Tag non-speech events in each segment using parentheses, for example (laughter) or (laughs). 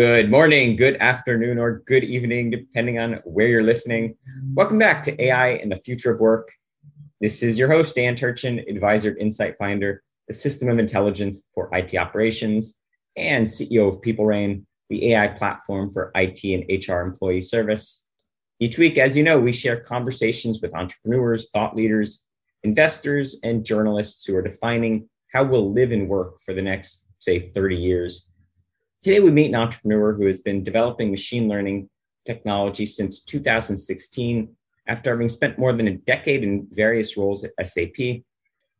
Good morning, good afternoon, or good evening, depending on where you're listening. Welcome back to AI and the Future of Work. This is your host, Dan Turchin, advisor at Insight Finder, the system of intelligence for IT operations, and CEO of PeopleReign, the AI platform for IT and HR employee service. Each week, as you know, we share conversations with entrepreneurs, thought leaders, investors, and journalists who are defining how we'll live and work for the next, say, 30 years. Today, we meet an entrepreneur who has been developing machine learning technology since 2016 after having spent more than a decade in various roles at SAP.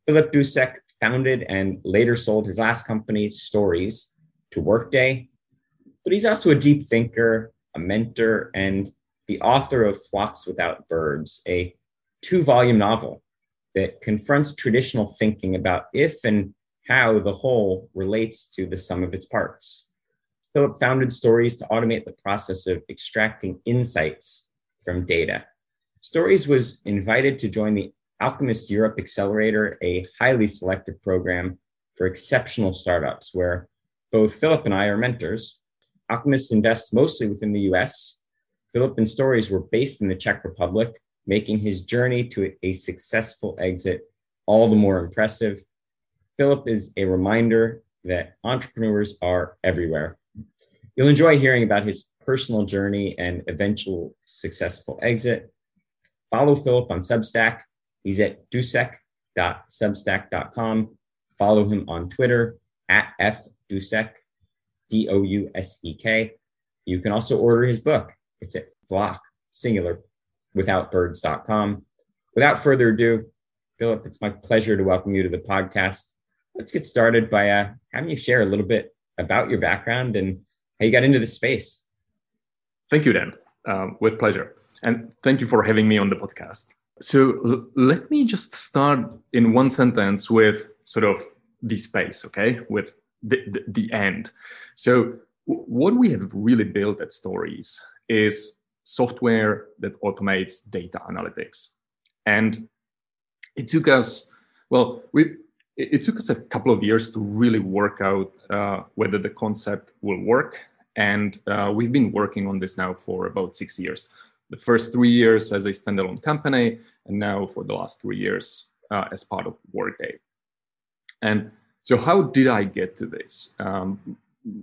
Filip Dousek founded and later sold his last company, Stories, to Workday. But he's also a deep thinker, a mentor, and the author of Flocks Without Birds, a two volume novel that confronts traditional thinking about if and how the whole relates to the sum of its parts. Filip founded Stories to automate the process of extracting insights from data. Stories was invited to join the Alchemist Europe Accelerator, a highly selective program for exceptional startups where both Filip and I are mentors. Alchemist invests mostly within the US. Filip and Stories were based in the Czech Republic, making his journey to a successful exit all the more impressive. Filip is a reminder that entrepreneurs are everywhere. You'll enjoy hearing about his personal journey and eventual successful exit. Follow Filip on Substack. He's at dousek.substack.com. Follow him on Twitter at fdousek, D O U S E K. You can also order his book. It's at flock, singular, withoutbirds.com. Without further ado, Filip, it's my pleasure to welcome you to the podcast. Let's get started by uh, having you share a little bit about your background and how you got into the space. Thank you, Dan. Um, with pleasure. And thank you for having me on the podcast. So l- let me just start in one sentence with sort of the space, okay? With the, the, the end. So w- what we have really built at Stories is software that automates data analytics. And it took us, well, we it, took us a couple of years to really work out uh, whether the concept will work and uh, we've been working on this now for about six years. The first three years as a standalone company, and now for the last three years uh, as part of Workday. And so, how did I get to this? Um,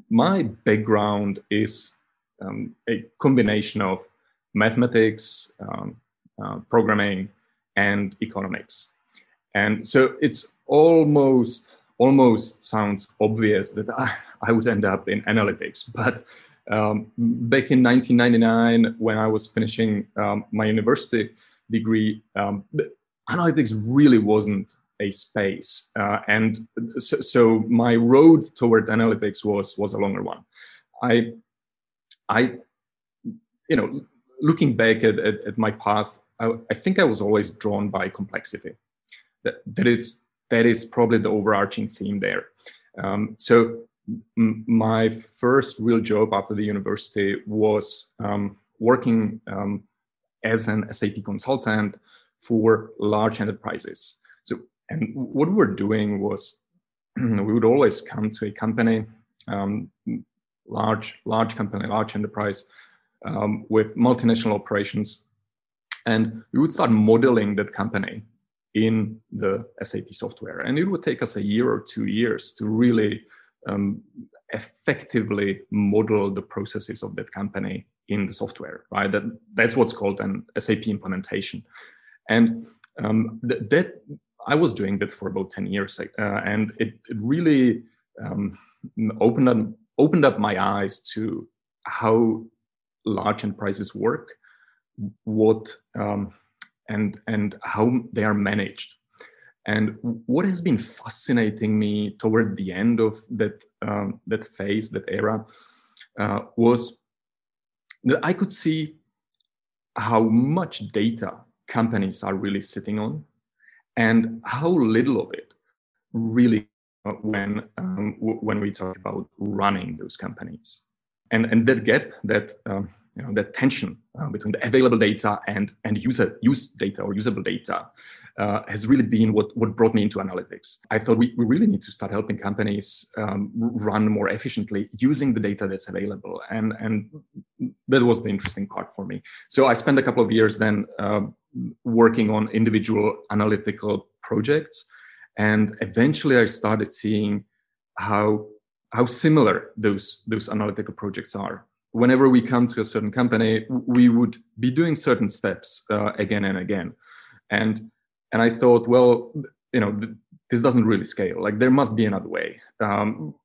my background is um, a combination of mathematics, um, uh, programming, and economics. And so it's almost almost sounds obvious that I, I would end up in analytics. But um, back in 1999, when I was finishing um, my university degree, um, analytics really wasn't a space, uh, and so, so, my road toward analytics was was a longer one. I, I, you know, looking back at, at, at my path, I, I think I was always drawn by complexity. That is that is probably the overarching theme there. Um, so m- my first real job after the university was um, working um, as an SAP consultant for large enterprises. So, and what we were doing was (clears throat) we would always come to a company, um, large, large company, large enterprise um, with multinational operations, and we would start modeling that company in the SAP software. And it would take us a year or two years to really um, effectively model the processes of that company in the software, right? That, that's what's called an SAP implementation. And um, th- that I was doing that for about 10 years. Uh, and it, it really um, opened, up, opened up my eyes to how large enterprises work, what um, and and how they are managed. And what has been fascinating me toward the end of that um, that phase, that era, uh, was that I could see how much data companies are really sitting on, and how little of it really uh, when um, when we talk about running those companies. And and that gap that um, you know that tension uh, between the available data and and user use data or usable data uh, has really been what what brought me into analytics. I thought we, we really need to start helping companies um, run more efficiently using the data that's available, and and that was the interesting part for me. So I spent a couple of years then uh, working on individual analytical projects, and eventually I started seeing how how similar those those analytical projects are. Whenever we come to a certain company we would be doing certain steps uh, again and again. And and i thought well you know th- this doesn't really scale. Like there must be another way. Um,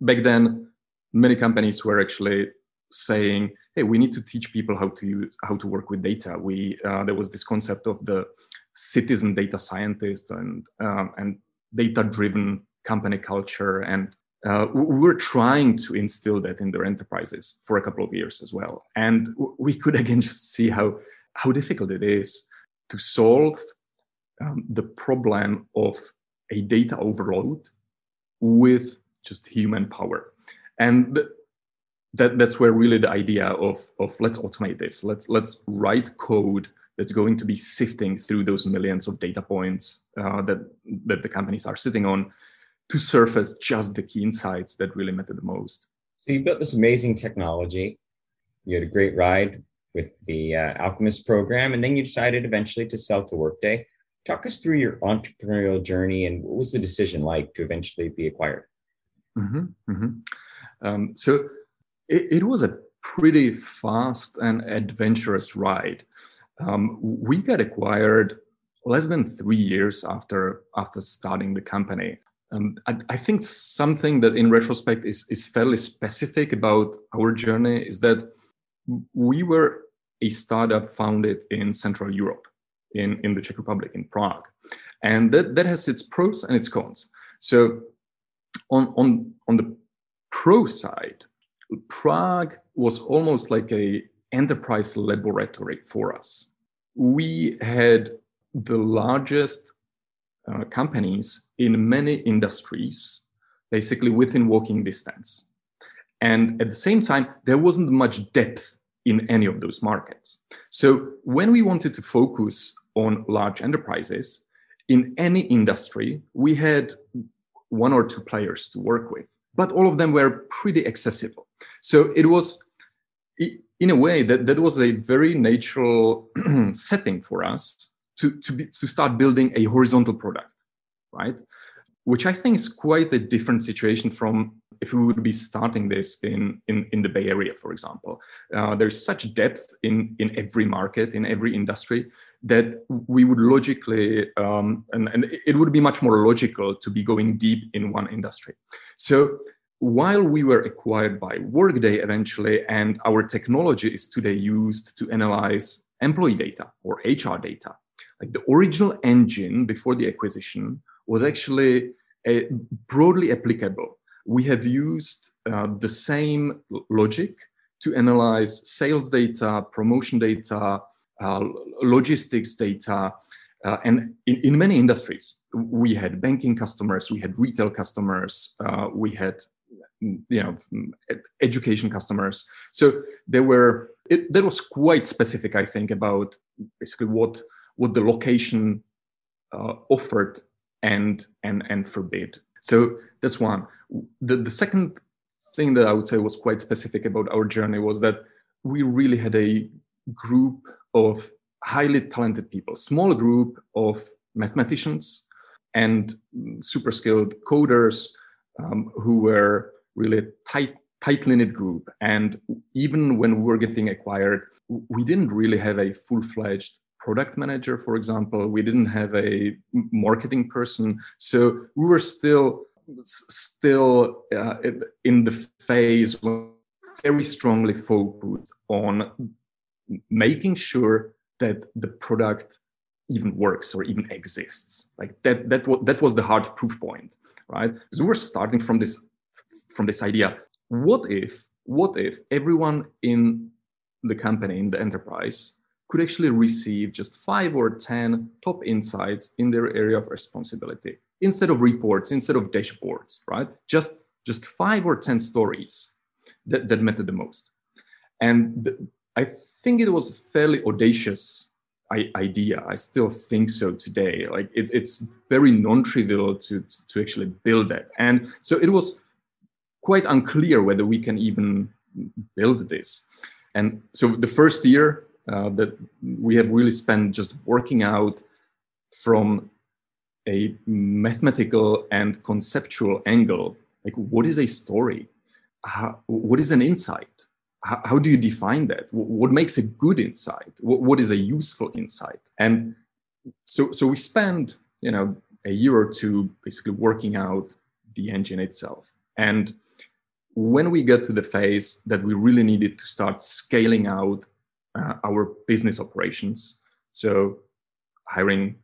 back then many companies were actually saying hey we need to teach people how to use how to work with data. We uh, there was this concept of the citizen data scientist and um, and data driven company culture and uh, we're trying to instill that in their enterprises for a couple of years as well. And we could again just see how how difficult it is to solve um, the problem of a data overload with just human power. And that that's where really the idea of of let's automate this. Let's let's write code that's going to be sifting through those millions of data points uh, that that the companies are sitting on to surface just the key insights that really matter the most. So you built this amazing technology. You had a great ride with the uh, Alchemist program, and then you decided eventually to sell to Workday. Talk us through your entrepreneurial journey and what was the decision like to eventually be acquired? Mm-hmm, mm-hmm. Um, so it, it, was a pretty fast and adventurous ride. Um, we got acquired less than three years after after starting the company. Um, I, I, think something that in retrospect is, is fairly specific about our journey is that we were a startup founded in Central Europe, in, in the Czech Republic, in Prague. And that, that has its pros and its cons. So on, on, on the pro side, Prague was almost like a enterprise laboratory for us. We had the largest uh, companies in many industries, basically within walking distance. And at the same time, there wasn't much depth in any of those markets. So when we wanted to focus on large enterprises, in any industry, we had one or two players to work with, but all of them were pretty accessible. So it was, in a way, that, that was a very natural (clears throat) setting for us to, to, be, to start building a horizontal product, right? Which I think is quite a different situation from if we would be starting this in, in, in the Bay Area, for example. Uh, there's such depth in, in every market, in every industry, that we would logically, um, and, and it would be much more logical to be going deep in one industry. So while we were acquired by Workday eventually, and our technology is today used to analyze employee data or HR data, like the original engine before the acquisition was actually a, broadly applicable. We have used uh, the same logic to analyze sales data, promotion data, uh, logistics data, uh, and in, in, many industries. We had banking customers, we had retail customers, uh, we had you know education customers. So there were it, that was quite specific, I think, about basically what what the location uh, offered and and and forbid. So that's one. The the second thing that I would say was quite specific about our journey was that we really had a group of highly talented people, small group of mathematicians and super skilled coders um, who were really tight tightly knit group. And even when we were getting acquired, we didn't really have a full fledged product manager, for example. We didn't have a marketing person, so we were still still uh, in the phase very strongly focused on making sure that the product even works or even exists. Like that that, was that was the hard proof point right? Because we were starting from this from this idea. What if what if everyone in the company in the enterprise could actually receive just five or 10 top insights in their area of responsibility instead of reports, instead of dashboards, right? Just, just five or 10 stories. that, that mattered the most. And I think it was a fairly audacious idea. I still think so today. Like it, it's very non-trivial to, to actually build that. And so it was quite unclear whether we can even build this. And so the first year uh, that we have really spent just working out from a mathematical and conceptual angle, like what is a story? How, what is an insight? How, how, do you define that? What makes a good insight? What, what is a useful insight? And so, so we spend, you know, a year or two basically working out the engine itself. And when we get to the phase that we really needed to start scaling out uh, our business operations, so hiring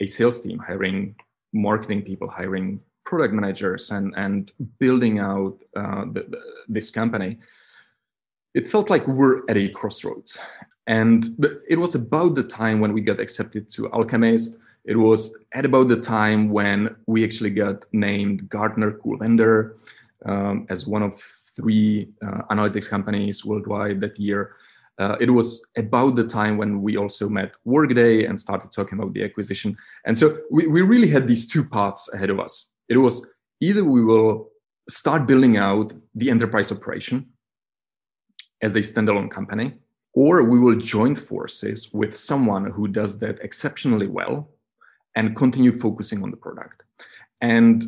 a sales team, hiring marketing people, hiring product managers, and and building out uh, the, the, this company, it felt like we're at a crossroads. And it was about the time when we got accepted to Alchemist. It was at about the time when we actually got named Gartner Cool Vendor um, as one of three uh, analytics companies worldwide that year. Uh, it was about the time when we also met Workday and started talking about the acquisition. And so we, we really had these two paths ahead of us. It was either we will start building out the enterprise operation as a standalone company, or we will join forces with someone who does that exceptionally well and continue focusing on the product. And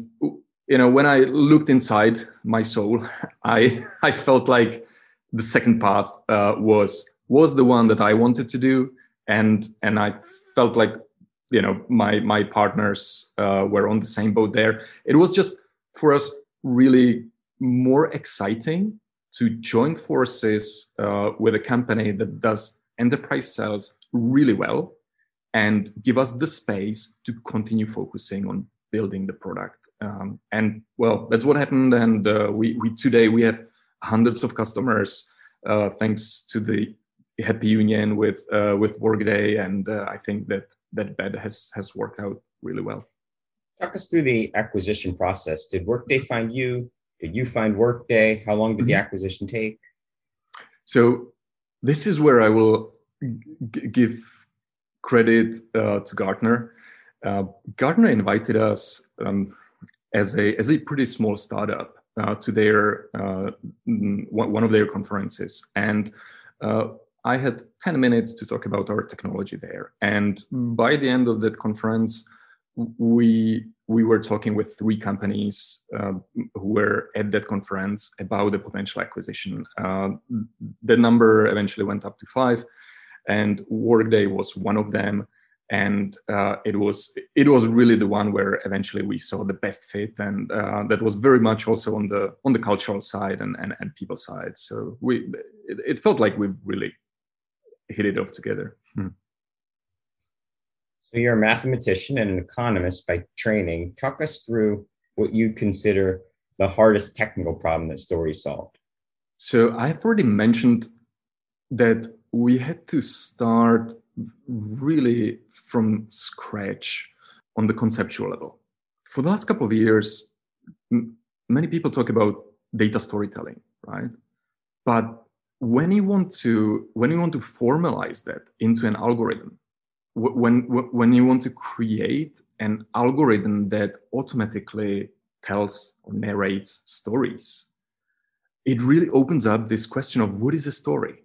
you know, when I looked inside my soul, (laughs) I I felt like the second path uh, was was the one that I wanted to do, and and I felt like you know my my partners uh, were on the same boat there. It was just for us really more exciting to join forces uh, with a company that does enterprise sales really well and give us the space to continue focusing on building the product. Um, and well, that's what happened. And uh, we, we today we have hundreds of customers uh, thanks to the happy union with uh, with Workday, and uh, I think that that bet has has worked out really well. Talk us through the acquisition process. Did Workday find you? Did you find Workday? How long did mm-hmm. the acquisition take? So this is where I will g- give credit uh, to Gartner. Uh, Gartner invited us um, as a as a pretty small startup uh, to their uh, one of their conferences, and uh, I had ten minutes to talk about our technology there. And by the end of that conference, we we were talking with three companies uh, who were at that conference about the potential acquisition. Uh, the number eventually went up to five, and Workday was one of them and uh, it was it was really the one where eventually we saw the best fit. And uh, that was very much also on the on the cultural side and and, and people side. So we it, it, felt like we really hit it off together. Hmm. so you're a mathematician and an economist by training. Talk us through what you consider the hardest technical problem that story solved. So i've already mentioned that we had to start really from scratch on the conceptual level. For the last couple of years, m- many people talk about data storytelling, right? But when you want to when you want to formalize that into an algorithm, when when you want to create an algorithm that automatically tells or narrates stories, it really opens up this question of what is a story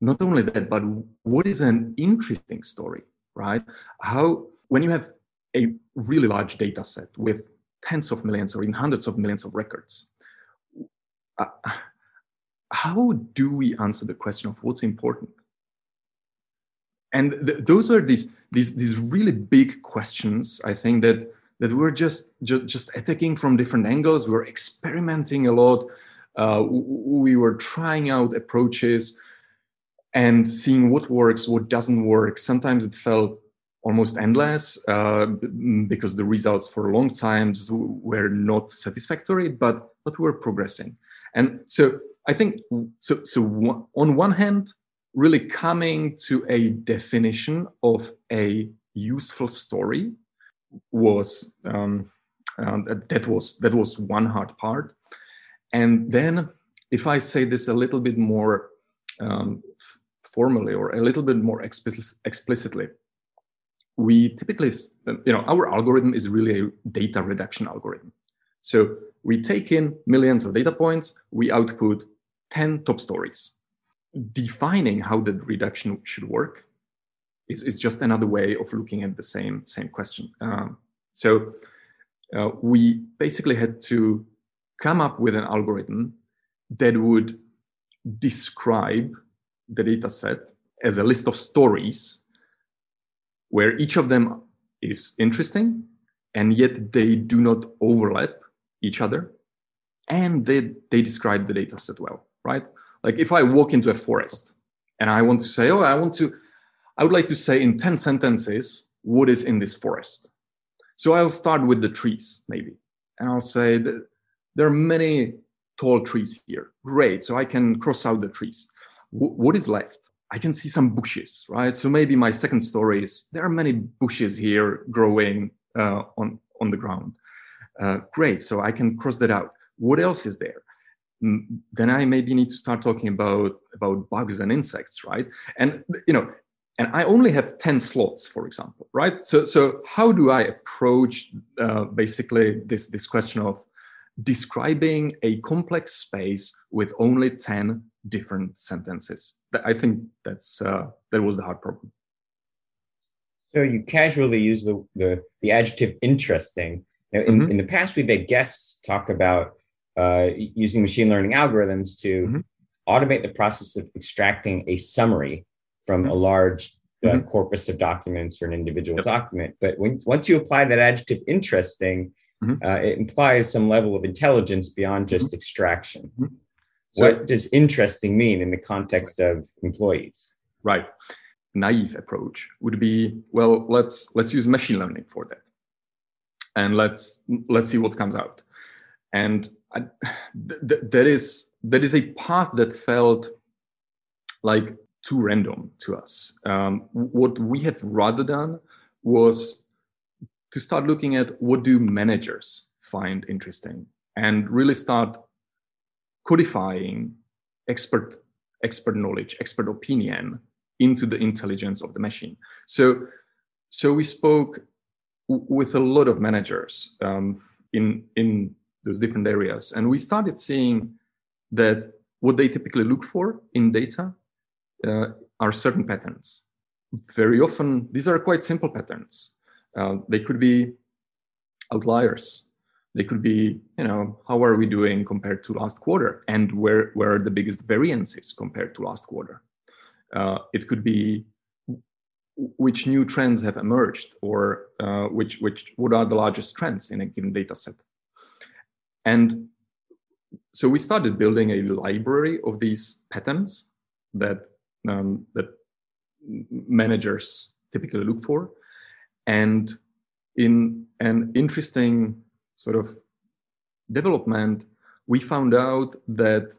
not only that, but what is an interesting story, right? How, when you have a really large data set with tens of millions or even hundreds of millions of records, uh, how do we answer the question of what's important? And th- those are these, these, these really big questions, I think, that, that we're just, just, just attacking from different angles. We're experimenting a lot. Uh, we were trying out approaches and seeing what works, what doesn't work. Sometimes it felt almost endless uh, because the results for a long time were not satisfactory, but but we're progressing. And so I think so. So on one hand, really coming to a definition of a useful story was um, uh, that was that was one hard part, and then, if I say this a little bit more um, formally or a little bit more explicitly, we typically, you know, our algorithm is really a data reduction algorithm. So we take in millions of data points, we output 10 top stories. Defining how the reduction should work is, is just another way of looking at the same, same question. Um, so uh, we basically had to come up with an algorithm that would describe the data set as a list of stories where each of them is interesting and yet they do not overlap each other and they, they describe the data set well right? Like if i walk into a forest and i want to say oh i want to i would like to say in 10 sentences what is in this forest. So i'll start with the trees maybe and i'll say that there are many tall trees here. Great. So i can cross out the trees w- what is left I can see some bushes, right? So maybe my second story is there are many bushes here growing uh, on on the ground. Uh, great, so I can cross that out. What else is there? Then I maybe need to start talking about about bugs and insects, right? And you know, and I only have ten slots, for example, right? So so how do I approach uh, basically this this question of describing a complex space with only 10 different sentences. I think that's uh, that was the hard problem. So you casually use the the, the adjective interesting. Now, in, mm-hmm. in the past, we've had guests talk about uh, using machine learning algorithms to mm-hmm. automate the process of extracting a summary from mm-hmm. a large uh, mm-hmm. corpus of documents or an individual document. But when, once you apply that adjective interesting, Mm-hmm. Uh, it implies some level of intelligence beyond just mm-hmm. extraction. So, what does interesting mean in the context of employees? Right. Naive approach would be well, let's let's use machine learning for that, and let's let's see what comes out. And I, th- that is that is a path that felt like too random to us. Um, what we have rather done was to start looking at what do managers find interesting and really start codifying expert expert knowledge expert opinion into the intelligence of the machine. So so we spoke w- with a lot of managers um, in in those different areas. And we started seeing that what they typically look for in data uh, are certain patterns. Very often these are quite simple patterns. Uh, they could be outliers. They could be, you know, how are we doing compared to last quarter, and where where are the biggest variances compared to last quarter? Uh, it could be which new trends have emerged, or uh, which which what are the largest trends in a given data set. And so we started building a library of these patterns that um, that managers typically look for and in an interesting sort of development, we found out that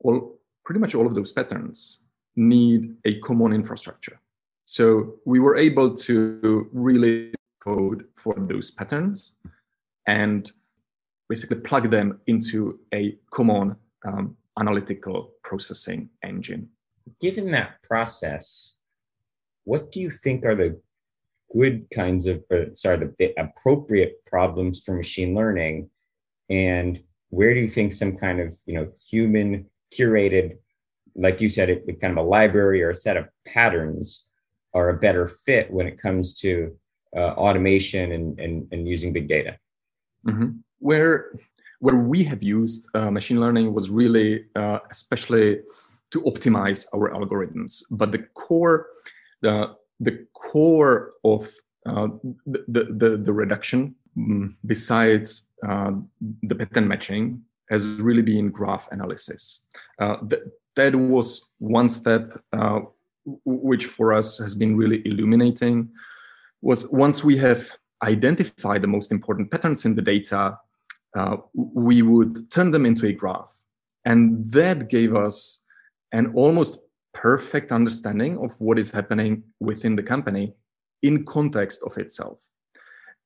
all, pretty much all of those patterns need a common infrastructure. So we were able to really code for those patterns and basically plug them into a common um, analytical processing engine. Given that process, what do you think are the good kinds of sorry the, the appropriate problems for machine learning. And where do you think some kind of you know human curated like you said it, kind of a library or a set of patterns are a better fit when it comes to uh, automation and, and, and using big data? Mm-hmm. where where we have used uh, machine learning was really uh, especially to optimize our algorithms. But the core the the core of uh, the, the, the reduction, mm, besides uh, the pattern matching, has really been graph analysis. Uh, th- that was one step uh, which for us has been really illuminating. Was once we have identified the most important patterns in the data, uh, we would turn them into a graph, and that gave us an almost perfect understanding of what is happening within the company in context of itself.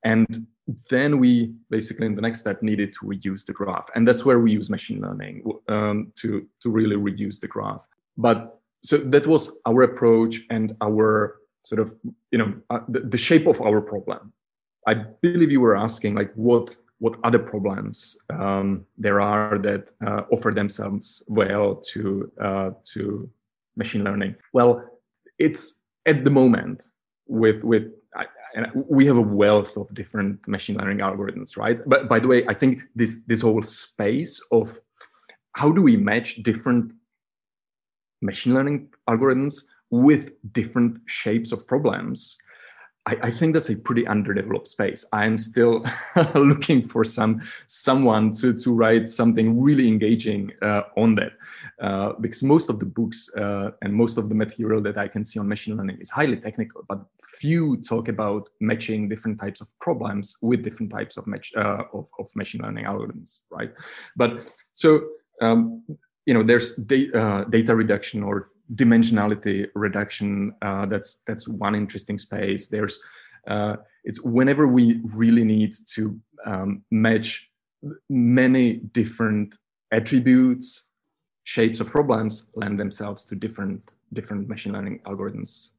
And then we basically in the next step needed to reduce the graph. And that's where we use machine learning um, to to really reduce the graph. But so that was our approach and our sort of you know uh, the, the shape of our problem. I believe you were asking like what what other problems um, there are that uh, offer themselves well to uh, to machine learning well it's at the moment with with and we have a wealth of different machine learning algorithms, right? But by the way, I think this this whole space of how do we match different machine learning algorithms with different shapes of problems I, I, think that's a pretty underdeveloped space. I'm still (laughs) looking for some someone to to write something really engaging uh, on that, uh, because most of the books uh, and most of the material that I can see on machine learning is highly technical, but few talk about matching different types of problems with different types of match uh, of, of machine learning algorithms, right? But so. Um, you know, there's da- uh, data reduction or dimensionality reduction uh, that's that's one interesting space. There's uh, it's whenever we really need to um, match many different attributes shapes of problems lend themselves to different different machine learning algorithms.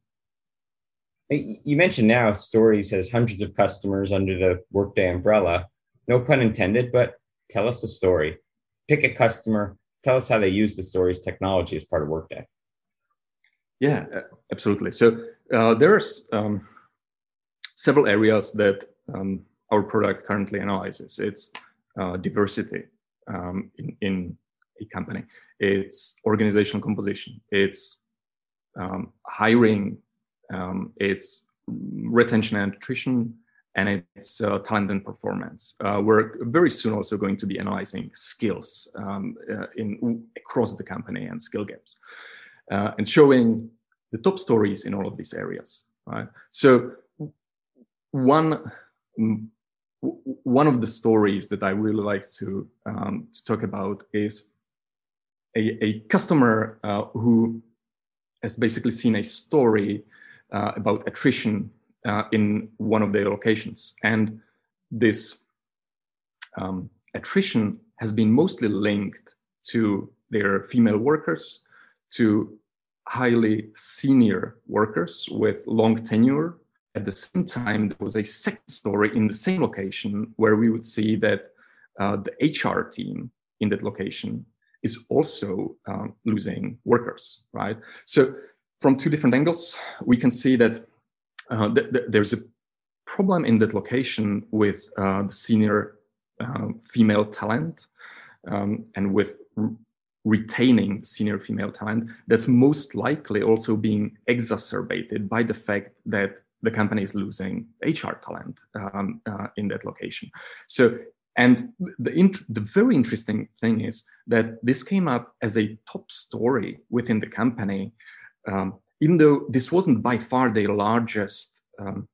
You mentioned now stories has hundreds of customers under the workday umbrella. No pun intended but tell us a story. Pick a customer. Tell us how they use the stories technology as part of workday yeah, absolutely. So uh, there's um, several areas that um, our product currently analyzes. It's uh, diversity um, in, in, a company. It's organizational composition. It's um, hiring. Um, it's retention and attrition, and it's uh, talent and performance. Uh, we're very soon also going to be analyzing skills um, uh, in across the company and skill gaps uh, and showing the top stories in all of these areas. Right. So one one of the stories that I really like to um, to talk about is a, a customer uh, who has basically seen a story uh, about attrition uh, in one of their locations, and this um, attrition has been mostly linked to their female workers, to highly senior workers with long tenure. At the same time, there was a second story in the same location where we would see that uh, the HR team in that location is also um, losing workers, right? So, from two different angles, we can see that uh, th- th- there's a problem in that location with uh, the senior uh, female talent um, and with retaining senior female talent that's most likely also being exacerbated by the fact that the company is losing HR talent um, uh, in that location. So, and the int- the very interesting thing is that this came up as a top story within the company, um, even though this wasn't by far the largest um,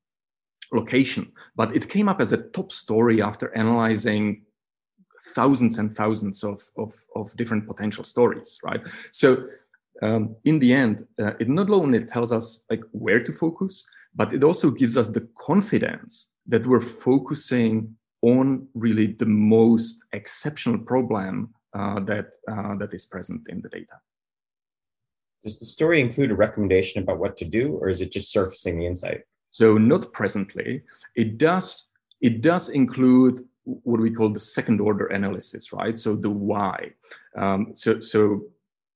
location, but it came up as a top story after analyzing thousands and thousands of, of, of different potential stories, right? So um, in the end, uh, it not only tells us like where to focus, but it also gives us the confidence that we're focusing on really the most exceptional problem uh, that uh, that is present in the data. Does the story include a recommendation about what to do, or is it just surfacing the insight? So not presently. It does. It does include what we call the second order analysis, right? So the why. Um, so, so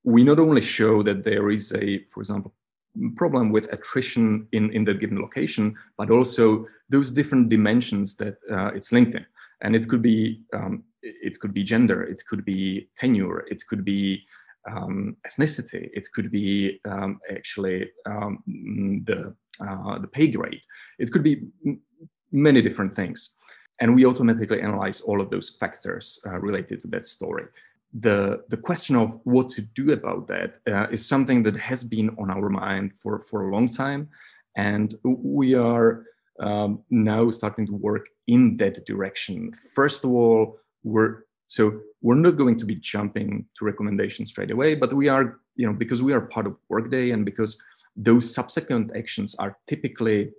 we not only show that there is a, for example, problem with attrition in, in that given location, but also those different dimensions that uh, it's linked in. And it could be um, it could be gender, it could be tenure, it could be um, ethnicity, it could be um, actually um, the uh, the pay grade, it could be many different things and we automatically analyze all of those factors uh, related to that story. The, the question of what to do about that uh, is something that has been on our mind for, for a long time. And we are um, now starting to work in that direction. First of all, we're so we're not going to be jumping to recommendations straight away, but we are, you know, because we are part of Workday and because those subsequent actions are typically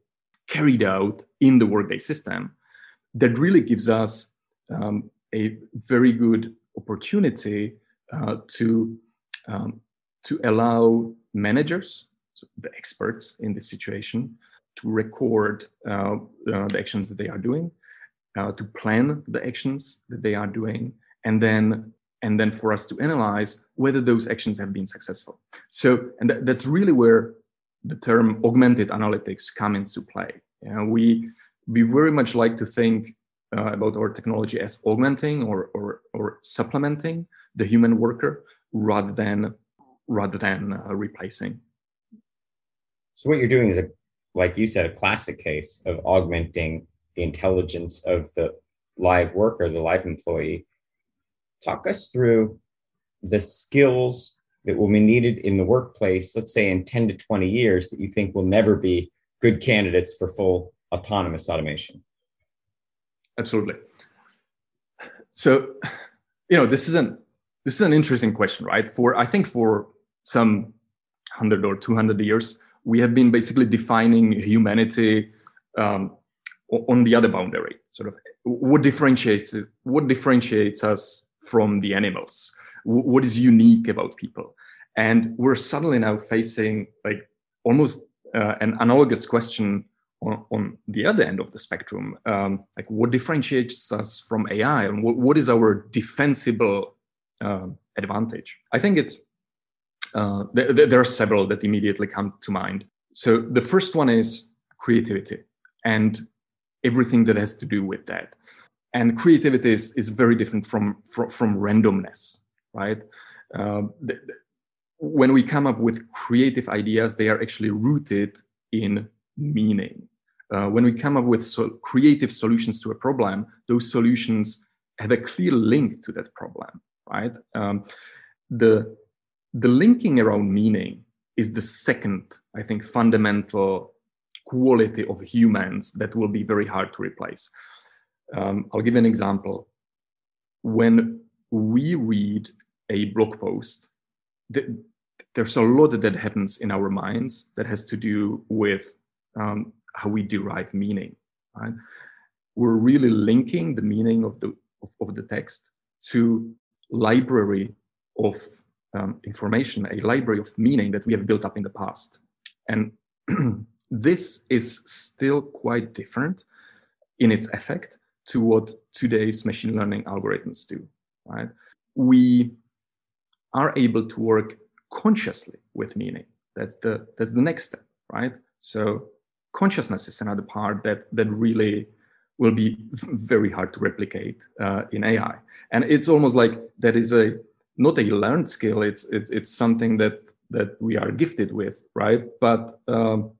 carried out in the Workday system, that really gives us um, a very good opportunity uh, to um, to allow managers, so the experts in this situation, to record uh, uh, the actions that they are doing, uh, to plan the actions that they are doing, and then and then for us to analyze whether those actions have been successful. So, and th- that's really where the term augmented analytics come into play. You know, we we very much like to think uh, about our technology as augmenting or, or, or supplementing the human worker rather than rather than uh, replacing. So what you're doing is a, like you said, a classic case of augmenting the intelligence of the live worker, the live employee. Talk us through the skills that will be needed in the workplace, let's say in 10 to 20 years, that you think will never be good candidates for full autonomous automation? Absolutely. So, you know, this is an this is an interesting question, right? For I think for some hundred or two hundred years, we have been basically defining humanity um, on the other boundary. Sort of what differentiates what differentiates us from the animals. What is unique about people? And we're suddenly now facing like almost uh, an analogous question on, on, the other end of the spectrum. Um, like what differentiates us from AI and what, what is our defensible uh, advantage? I think it's uh, th- th- there are several that immediately come to mind. So the first one is creativity and everything that has to do with that. And creativity is, is very different from, from, from randomness, right? Uh, th- when we come up with creative ideas, they are actually rooted in meaning. Uh, when we come up with so creative solutions to a problem, those solutions have a clear link to that problem, right? Um, the the linking around meaning is the second, I think, fundamental quality of humans that will be very hard to replace. Um, I'll give an example. When we read a blog post, the, there's a lot that happens in our minds that has to do with um, how we derive meaning. Right? We're really linking the meaning of the of, of the text to library of um, information, a library of meaning that we have built up in the past, and (clears throat) this is still quite different in its effect to what today's machine learning algorithms do. Right? We are able to work consciously with meaning. That's the that's the next step, right? So consciousness is another part that that really will be very hard to replicate uh, in AI. And it's almost like that is a not a learned skill. It's it's it's something that that we are gifted with, right? But um,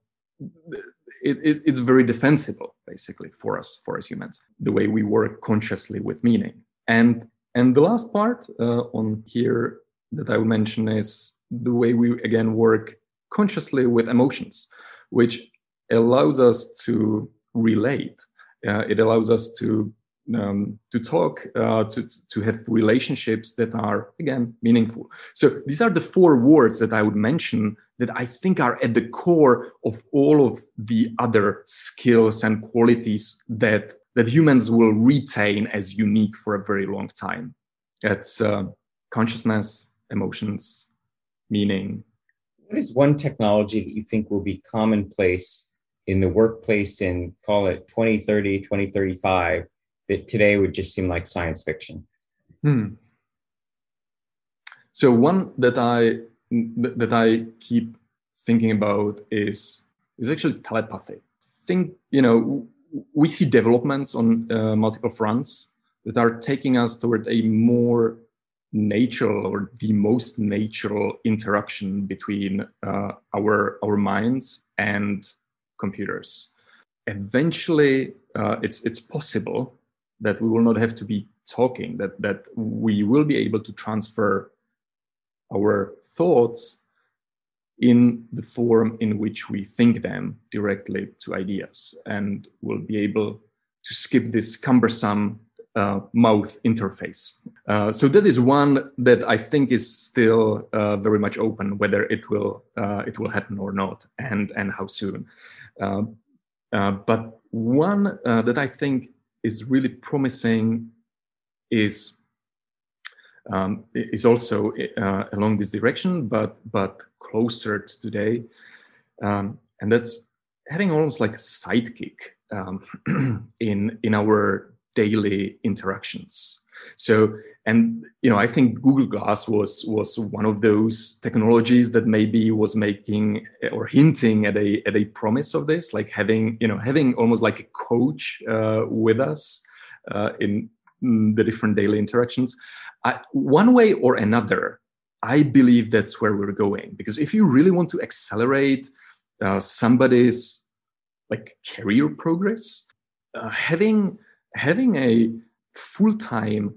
it, it, it's very defensible, basically, for us for us humans. The way we work consciously with meaning. And and the last part uh, on here that I will mention is the way we again work consciously with emotions, which allows us to relate. Uh, it allows us to um, to talk, uh, to to have relationships that are again meaningful. So these are the four words that I would mention that I think are at the core of all of the other skills and qualities that that humans will retain as unique for a very long time. It's uh, consciousness, emotions, meaning. What is one technology that you think will be commonplace in the workplace in call it 2030, 2035 that today would just seem like science fiction? Hmm. So one that I that I keep thinking about is is actually telepathy. think you know we see developments on uh, multiple fronts that are taking us toward a more natural or the most natural interaction between uh, our our minds and computers. Eventually, uh, it's it's possible that we will not have to be talking that that we will be able to transfer our thoughts in the form in which we think them directly to ideas and we'll be able to skip this cumbersome uh, mouth interface. Uh, so that is one that I think is still uh, very much open whether it will uh, it will happen or not, and and how soon. Uh, uh, but one that I think is really promising is um, is also uh, along this direction, but but closer to today, um, and that's having almost like a sidekick um, (clears throat) in in our daily interactions. So, and you know, I think Google Glass was was one of those technologies that maybe was making or hinting at a at a promise of this, like having you know having almost like a coach uh, with us uh, in the different daily interactions. I, one way or another, I believe that's where we're going. Because if you really want to accelerate uh, somebody's like career progress, uh, having having a full time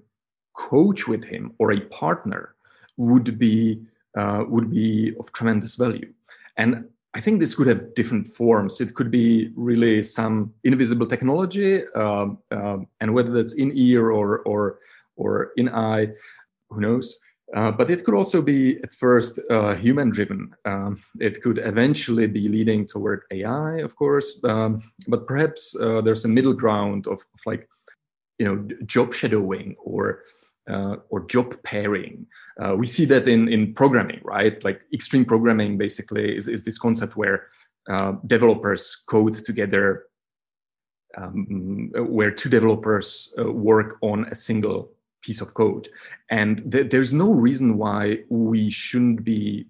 coach with him or a partner would be uh, would be of tremendous value. And I think this could have different forms. It could be really some invisible technology, uh, uh, and whether that's in ear or or or in eye, who knows? Uh, but it could also be at first uh, human driven. Um, it could eventually be leading toward AI, of course. Um, but perhaps uh, there's a middle ground of, of, like, you know, job shadowing or uh, or job pairing. Uh, we see that in, in programming, right? Like extreme programming basically is, is this concept where uh, developers code together, um, where two developers uh, work on a single piece of code. And th- there's no reason why we shouldn't be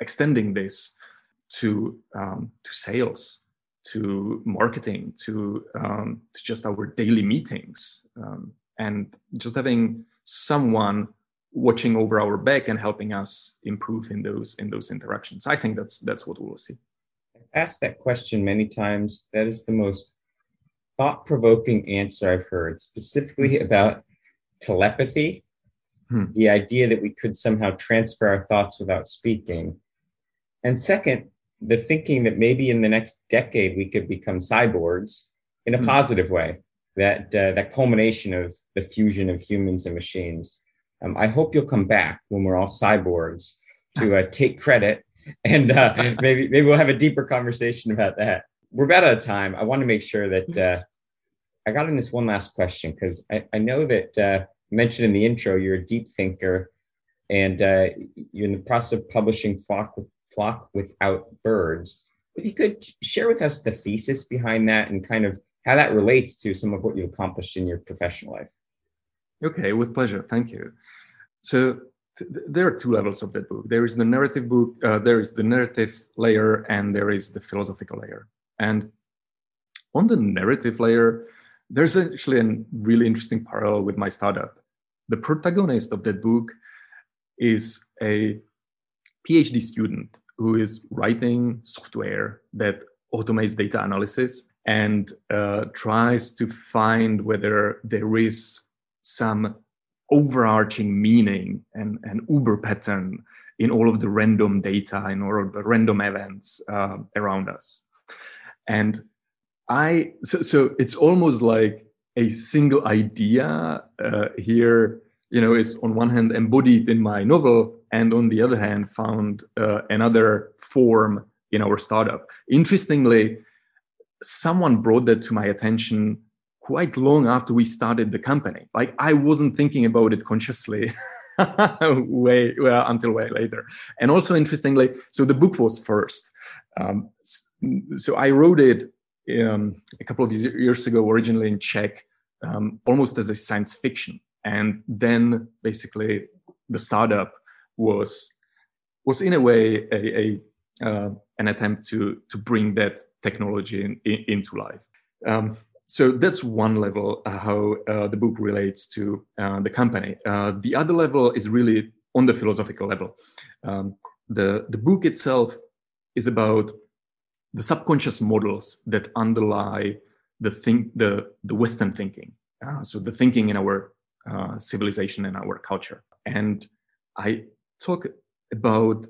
extending this to, um, to sales, to marketing, to, um, to just our daily meetings. Um, and just having someone watching over our back and helping us improve in those in those interactions i think that's that's what we'll see i've asked that question many times that is the most thought-provoking answer i've heard specifically hmm. about telepathy hmm. the idea that we could somehow transfer our thoughts without speaking and second the thinking that maybe in the next decade we could become cyborgs in a hmm. positive way that uh, that culmination of the fusion of humans and machines. Um, I hope you'll come back when we're all cyborgs to uh, (laughs) take credit, and uh, maybe maybe we'll have a deeper conversation about that. We're about out of time. I want to make sure that uh, I got in this one last question because I, I know that uh, mentioned in the intro you're a deep thinker, and uh, you're in the process of publishing Flock with Flock Without Birds. If you could share with us the thesis behind that and kind of how that relates to some of what you've accomplished in your professional life. Okay, with pleasure. Thank you. So th- there are two levels of that book. There is the narrative book, uh, there is the narrative layer, and there is the philosophical layer. And on the narrative layer, there's actually a really interesting parallel with my startup. The protagonist of that book is a PhD student who is writing software that automates data analysis and uh, tries to find whether there is some overarching meaning and an uber pattern in all of the random data in all of the random events uh, around us. And i so, so it's almost like a single idea uh, here you know is on one hand embodied in my novel and on the other hand found uh, another form in our startup interestingly someone brought that to my attention quite long after we started the company. Like I wasn't thinking about it consciously (laughs) way well until way later. And also interestingly, so the book was first. Um, so I wrote it um, a couple of years ago, originally in Czech, um, almost as a science fiction, and then basically the startup was was in a way a, a uh, an attempt to to bring that technology in, in, into life. Um, so that's one level uh, how uh, the book relates to uh, the company. Uh, the other level is really on the philosophical level. Um, the the book itself is about the subconscious models that underlie the think the the Western thinking. Uh, so the thinking in our civilization and our culture. And I talk about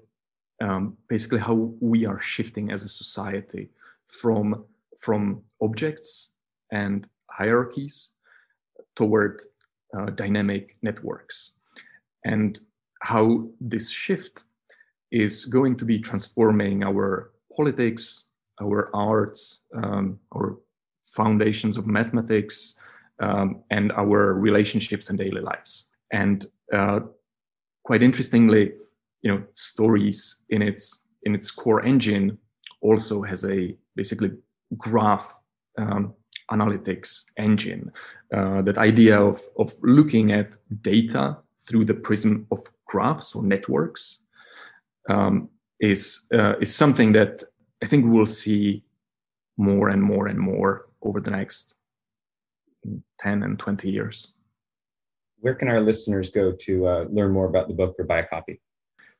um, basically how we are shifting as a society from from objects and hierarchies toward uh, dynamic networks and how this shift is going to be transforming our politics our arts um, our foundations of mathematics um, and our relationships and daily lives. And uh, quite interestingly, you know, stories in its in its core engine also has a basically graph um, analytics engine. Uh, that idea of of looking at data through the prism of graphs or networks um, is uh, is something that I think we'll see more and more and more over the next 10 and 20 years. Where can our listeners go to uh, learn more about the book or buy a copy?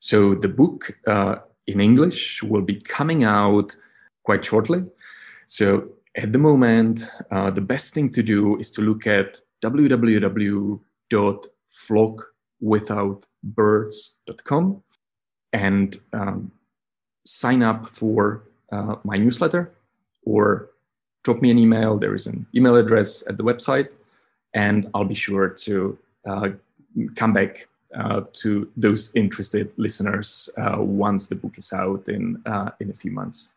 So, the book uh, in English will be coming out quite shortly. So, at the moment, uh, the best thing to do is to look at www.flockwithoutbirds.com and um, sign up for uh, my newsletter or drop me an email. There is an email address at the website, and I'll be sure to come back uh, to those interested listeners uh, once the book is out in uh, in a few months.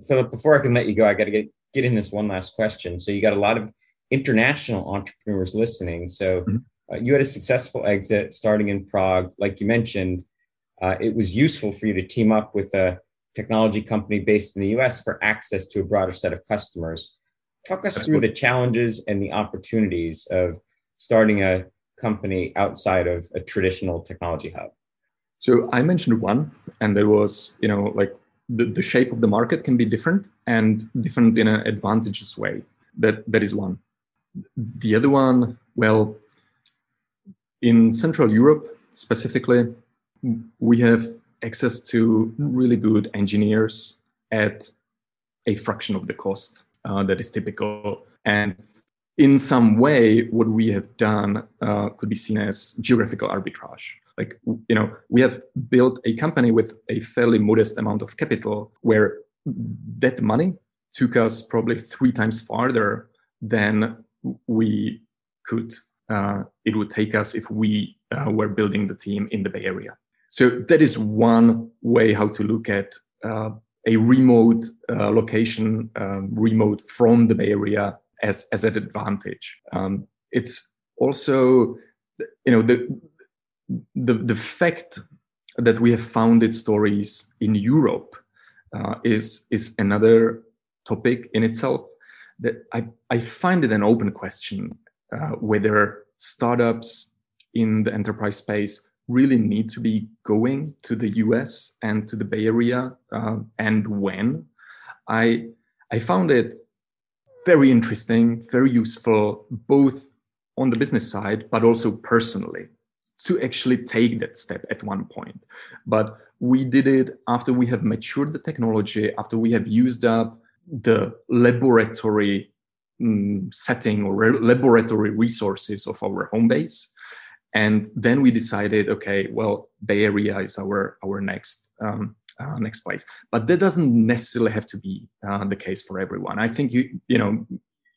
So before I can let you go, I got to get get in this one last question. So you got a lot of international entrepreneurs listening. So mm-hmm. Uh, you had a successful exit starting in Prague, like you mentioned. Uh, it was useful for you to team up with a technology company based in the US for access to a broader set of customers. Talk us through the challenges and the opportunities of starting a company outside of a traditional technology hub. So I mentioned one, and there was, you know, like the, the shape of the market can be different and different in an advantageous way. That that is one. The other one, well, in Central Europe specifically, we have access to really good engineers at a fraction of the cost uh, that is typical. And in some way, what we have done uh, could be seen as geographical arbitrage. Like, you know, we have built a company with a fairly modest amount of capital where that money took us probably three times farther than we could, uh, it would take us if we uh, were building the team in the Bay Area. So that is one way how to look at uh, a remote uh, location, um, remote from the Bay Area as, as an advantage. Um, it's also, you know, the, the, the fact that we have founded stories in Europe uh, is, is another topic in itself that I, I find it an open question uh, whether startups in the enterprise space really need to be going to the US and to the Bay Area uh, and when. I, I found it very interesting, very useful, both on the business side, but also personally to actually take that step at one point. But we did it after we have matured the technology, after we have used up the laboratory um, setting or re- laboratory resources of our home base and then we decided okay well bay area is our our next um, uh, next place. But that doesn't necessarily have to be uh, the case for everyone. I think you you know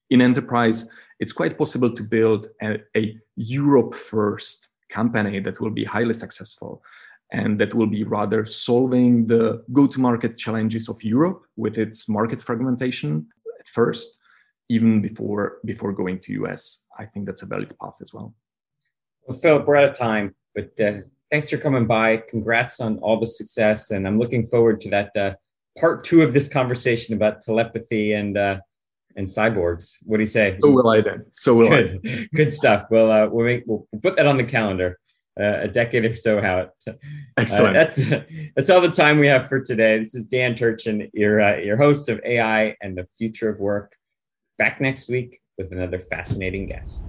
in enterprise it's quite possible to build a, a europe first company that will be highly successful and that will be rather solving the go to market challenges of europe with its market fragmentation at first even before before going to us i think that's a valid path as well. Well, Filip, we're out of time, but uh, thanks for coming by. Congrats on all the success, and I'm looking forward to that uh, part two of this conversation about telepathy and uh, and cyborgs. What do you say? So will I then. So will Good. I. Good stuff. Well, uh, we'll, make, we'll put that on the calendar. Uh, a decade or so out. Uh, Excellent. that's that's all the time we have for today. This is Dan Turchin, your uh, your host of AI and the Future of Work. Back next week with another fascinating guest.